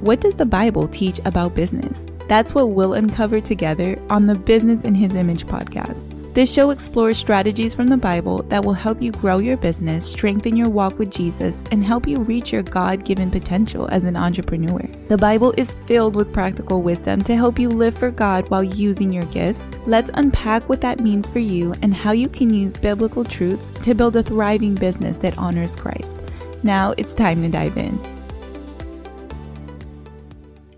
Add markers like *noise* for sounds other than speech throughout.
what does the Bible teach about business? That's what we'll uncover together on the Business in His Image podcast. This show explores strategies from the Bible that will help you grow your business, strengthen your walk with Jesus, and help you reach your God given potential as an entrepreneur. The Bible is filled with practical wisdom to help you live for God while using your gifts. Let's unpack what that means for you and how you can use biblical truths to build a thriving business that honors Christ. Now it's time to dive in.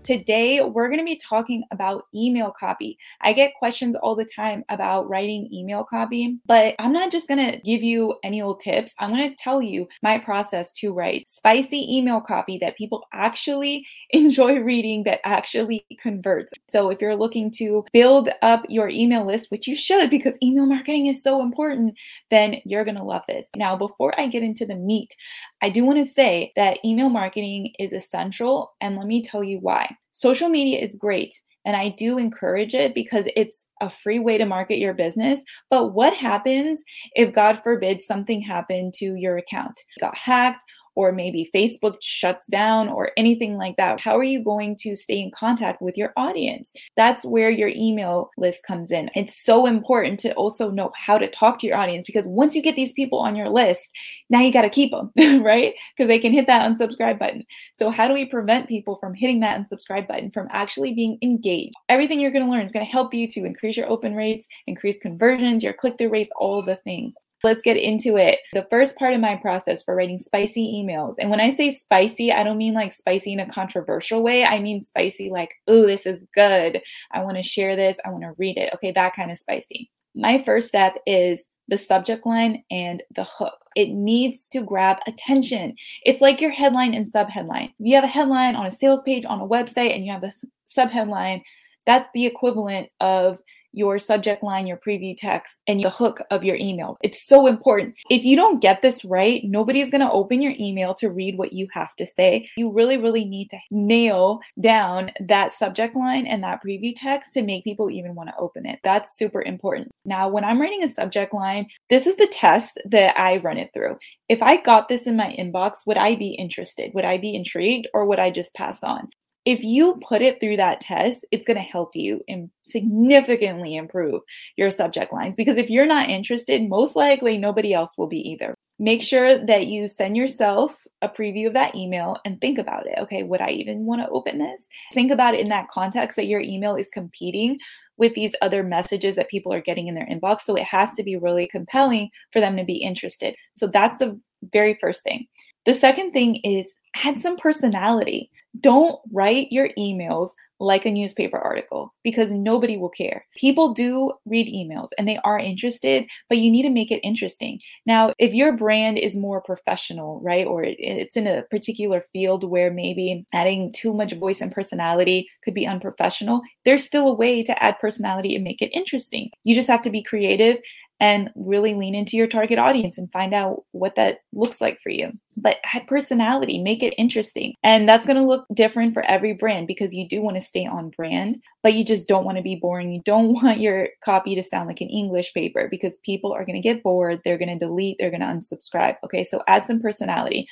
Today, we're going to be talking about email copy. I get questions all the time about writing email copy, but I'm not just going to give you any old tips. I'm going to tell you my process to write spicy email copy that people actually *laughs* enjoy reading, that actually converts. So, if you're looking to build up your email list, which you should because email marketing is so important, then you're going to love this. Now, before I get into the meat, I do want to say that email marketing is essential, and let me tell you why. Social media is great, and I do encourage it because it's a free way to market your business. But what happens if, God forbid, something happened to your account? got hacked or maybe Facebook shuts down or anything like that. How are you going to stay in contact with your audience? That's where your email list comes in. It's so important to also know how to talk to your audience because once you get these people on your list, now you got to keep them, *laughs* right? Because they can hit that unsubscribe button. So, how do we prevent people from hitting that unsubscribe button from actually being engaged? Everything you're going to learn is going to help you to increase your open rates, increase conversions, your click through rates, all the things. Let's get into it. The first part of my process for writing spicy emails, and when I say spicy, I don't mean like spicy in a controversial way. I mean spicy like, oh, this is good. I want to share this. I want to read it. Okay, that kind of spicy. My first step is the subject line and the hook. It needs to grab attention. It's like your headline and subheadline. You have a headline on a sales page on a website and you have a subheadline, that's the equivalent of your subject line, your preview text, and the hook of your email. It's so important. If you don't get this right, nobody's going to open your email to read what you have to say. You really, really need to nail down that subject line and that preview text to make people even want to open it. That's super important. Now, when I'm writing a subject line, this is the test that I run it through. If I got this in my inbox, would I be interested? Would I be intrigued or would I just pass on? If you put it through that test, it's going to help you and significantly improve your subject lines. Because if you're not interested, most likely nobody else will be either. Make sure that you send yourself a preview of that email and think about it. Okay, would I even want to open this? Think about it in that context that your email is competing with these other messages that people are getting in their inbox. So it has to be really compelling for them to be interested. So that's the very first thing. The second thing is add some personality. Don't write your emails like a newspaper article because nobody will care. People do read emails and they are interested, but you need to make it interesting. Now, if your brand is more professional, right, or it's in a particular field where maybe adding too much voice and personality could be unprofessional, there's still a way to add personality and make it interesting. You just have to be creative and really lean into your target audience and find out what that looks like for you. But add personality, make it interesting. And that's going to look different for every brand because you do want to stay on brand, but you just don't want to be boring. You don't *laughs* want your copy to sound like an English paper because people are going to get bored. They're going to delete, they're going to unsubscribe. Okay, so add some personality.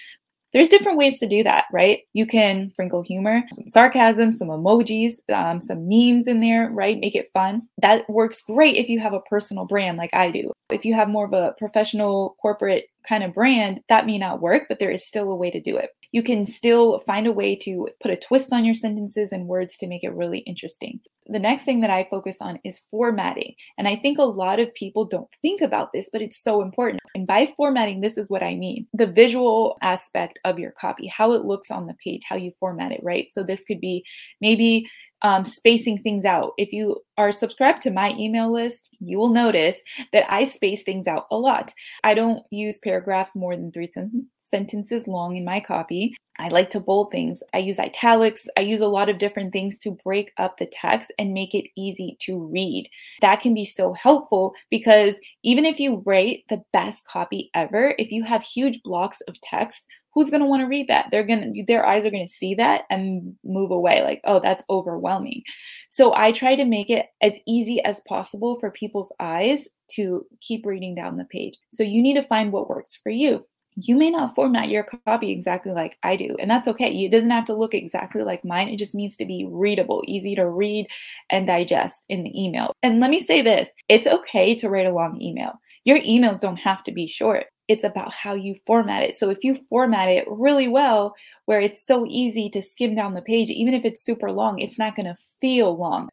There's different ways to do that, right? You can sprinkle humor, some sarcasm, some emojis, um, some memes in there, right? Make it fun. That works great if you have a personal brand like I do. If you have more of a professional corporate kind of brand, that may not work, but there is still a way to do it you can still find a way to put a twist on your sentences and words to make it really interesting. The next thing that I focus on is formatting. And I think a lot of people don't think about this, but it's so important. And by formatting, this is what I mean the visual aspect of your copy, how it looks on the page, how you format it, right? So this could be maybe um, spacing things out. If you are subscribed to my email list, you will notice that I space things out a lot. I don't use paragraphs more than three sen- sentences long in my copy. I like to bold things. I use italics. I use a lot of different things to break up the text and make it easy to read. That can be so helpful because even if you write the best copy ever, if you have huge blocks of text, who's going to want to read that they're going to their eyes are going to see that and move away like oh that's overwhelming so i try to make it as easy as possible for people's eyes to keep reading down the page so you need to find what works for you you may not format your copy exactly like I do, and that's okay. It doesn't have to look exactly like mine. It just needs to be readable, easy to read and digest in the email. And let me say this it's okay to write a long email. Your emails don't have to be short. It's about how you format it. So if you format it really well, where it's so easy to skim down the page, even if it's super long, it's not going to feel long.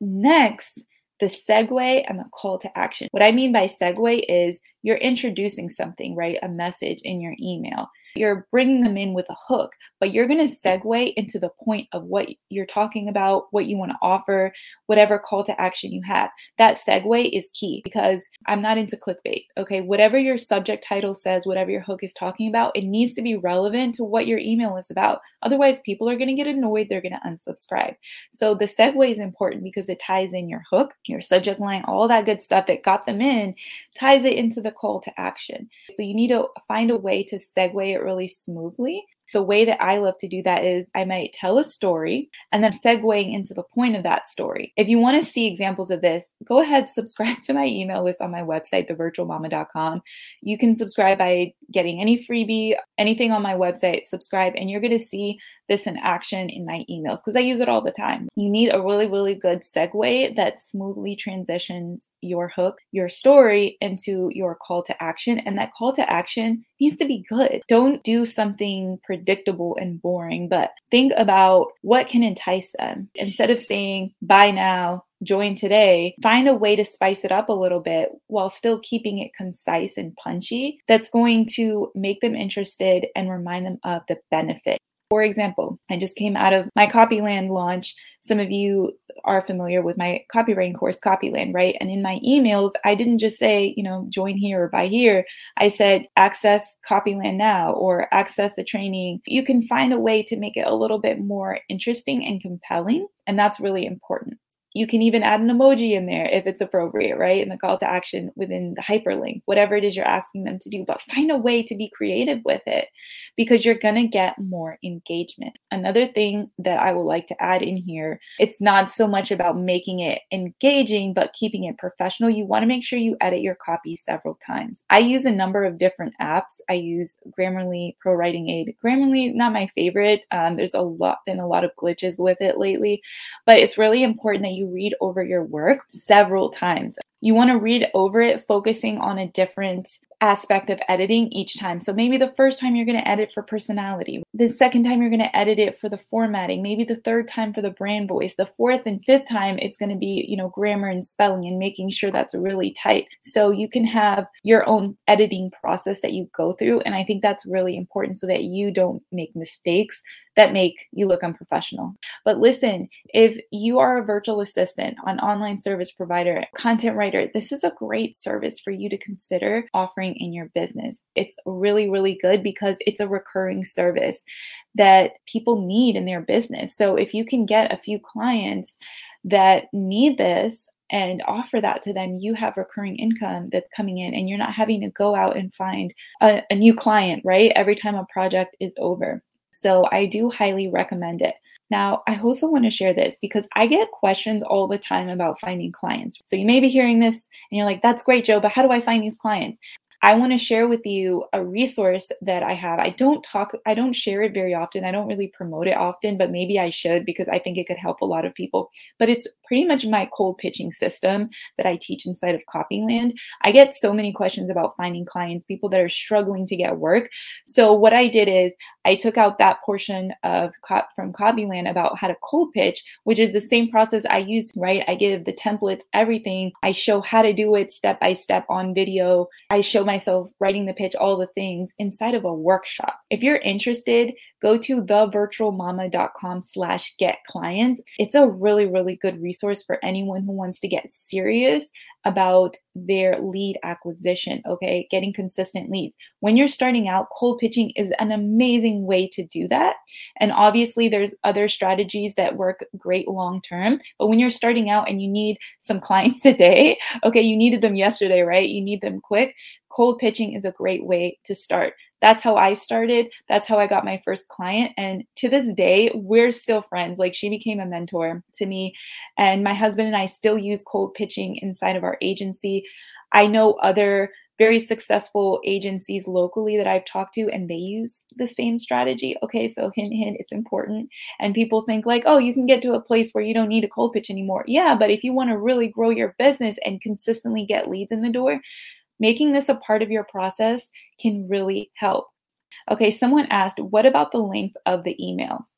Next, the segue and the call to action. What I mean by segue is you're introducing something, right? A message in your email. You're bringing them in with a hook, but you're going to segue into the point of what you're talking about, what you want to offer, whatever call to action you have. That segue is key because I'm not into clickbait. Okay. Whatever your subject title says, whatever your hook is talking about, it needs to be relevant to what your email is about. Otherwise, people are going to get annoyed. They're going to unsubscribe. So the segue is important because it ties in your hook, your subject line, all that good stuff that got them in, ties it into the call to action. So you need to find a way to segue it really smoothly the way that I love to do that is I might tell a story and then segueing into the point of that story. If you want to see examples of this, go ahead, *laughs* subscribe to my email list on my website, thevirtualmama.com. You can subscribe by getting any freebie, anything on my website, subscribe, and you're going to see this in action in my emails because I use it all the time. You need a really, really good segue that smoothly transitions your hook, your story into your call to action. And that call to action needs to be good. Don't do something predictable and boring, but think about what can entice them. Instead of saying, buy now, join today, find a way to spice it up a little bit while still keeping it concise and punchy that's going to make them interested and remind them of the benefit. For example, I just came out of my Copyland launch. Some of you are familiar with my copywriting course, Copyland, right? And in my emails, I didn't just say, you know, join here or buy here. I said, access Copyland now or access the training. You can find a way to make it a little bit more interesting and compelling. And that's really important. You can even add an emoji in there if it's appropriate, right? In the call to action within the hyperlink, whatever it is you're asking them to do, but find a way to be creative with it because you're going to get more engagement. Another thing that I would like to add in here, it's not so much about making it engaging, but keeping it professional. You want to make sure you edit your copy several times. I use a number of different apps. I use Grammarly Pro Writing Aid. Grammarly, not my favorite. Um, there's a lot, been a lot of glitches with it lately, but it's really important that you you read over your work several times. You want to read over it, focusing on a different aspect of editing each time. So maybe the first time you're going to edit for personality, the second time you're going to edit it for the formatting, maybe the third time for the brand voice, the fourth and fifth time it's going to be, you know, grammar and spelling and making sure that's really tight. So you can have your own editing process that you go through and I think that's really important so that you don't make mistakes that make you look unprofessional. But listen, if you are a virtual assistant, an online service provider, content writer, this is a great service for you to consider offering in your business. It's really, really good because it's a recurring service that people need in their business. So if you can get a few clients that need this, and offer that to them, you have recurring income that's coming in, and you're not having to go out and find a, a new client, right? Every time a project is over. So I do highly recommend it. Now, I also want to share this because I get questions all the time about finding clients. So you may be hearing this and you're like, that's great, Jo, but how do I find these clients? I want to share with you a resource that I have. I don't talk, I don't share it very often. I don't really promote it often, but maybe I should because I think it could help a lot of people. But it's pretty much my cold pitching system that I teach inside of Copyland. I get so many questions about finding clients, people that are struggling to get work. So what I did is I took out that portion of from Copyland about how to cold pitch, which is the same process I use, right? I give the templates, everything. I show how to do it step by step on video. I show myself writing the pitch, all the things inside of a workshop. If you're interested, go to thevirtualmama.com slash get clients. It's a really, really good resource for anyone who wants to get serious about their lead acquisition, okay? Getting consistent leads. When you're starting out, cold pitching is an amazing way to do that. And obviously, there's other strategies that work great long term. But when you're starting out and you need some *laughs* clients today, okay, you needed them yesterday, right? You need them quick. Cold pitching is a great way to start. That's how I started. That's how I got my first client. And to this day, we're still friends. Like she became a mentor to me. And my husband and I still use cold pitching inside of our agency. I know other very successful agencies locally that I've talked to, and they use the same strategy. Okay, so hint, hint, it's important. And people think, like, oh, you can get to a place where you don't need a cold pitch anymore. Yeah, but if you want to really grow your business and consistently get leads in the door, making this a part of your process can really help. Okay, someone asked, what about the length of the email?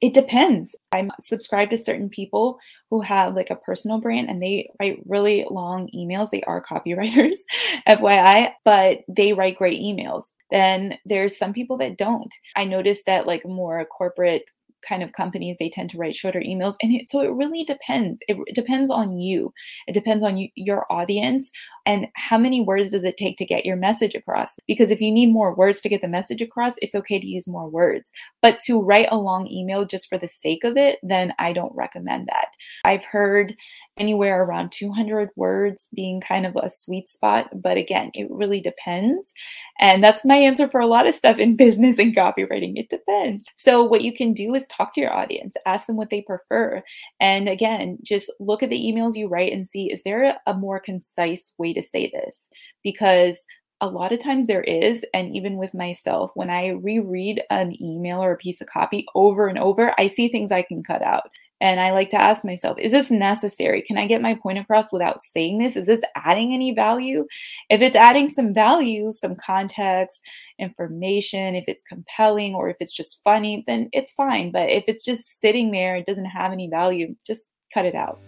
It depends. I'm subscribed to certain people who have like a personal brand and they write really long emails. They are copywriters, *laughs* FYI, but they write great emails. Then there's some people that don't. I noticed that like more corporate kind of companies they tend to write shorter emails and it, so it really depends. It, depends on you. It depends on you, your audience and how many words does it take to get your message across? Because if you need more words to get the message across it's okay to use more words. But to write a long email just for the sake of it then i don't recommend that. I've heard anywhere around 200 words being kind of a sweet spot. But again, it really depends. And that's my answer for a lot of stuff in business and copywriting. It depends. So, what you can do is talk to your audience, ask them what they prefer. And again, just look at the emails you write and see is there a more concise way to say this? Because a lot of times there is, and even with myself, when I reread an email or a piece of copy over and over, I see things I can cut out. And I like to ask myself, is this necessary? Can I get my point across without saying this? Is this adding any value? If it's adding some value, some context, information, if it's compelling or if it's just funny, then it's fine. But if it's just sitting there, it doesn't have any value, just cut it out.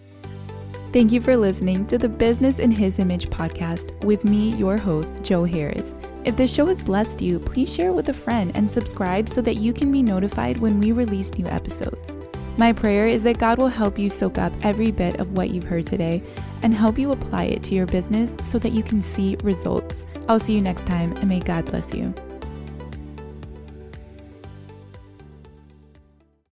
Thank you for listening to the Business in His Image podcast with me, your host, Jo Harris. If this show has blessed you, please share it with a friend and subscribe so that you can be notified when we release new episodes. My prayer is that God will help you soak up every bit of what you've heard today and help you apply it to your business so that you can see results. I'll see you next time, and may God bless you.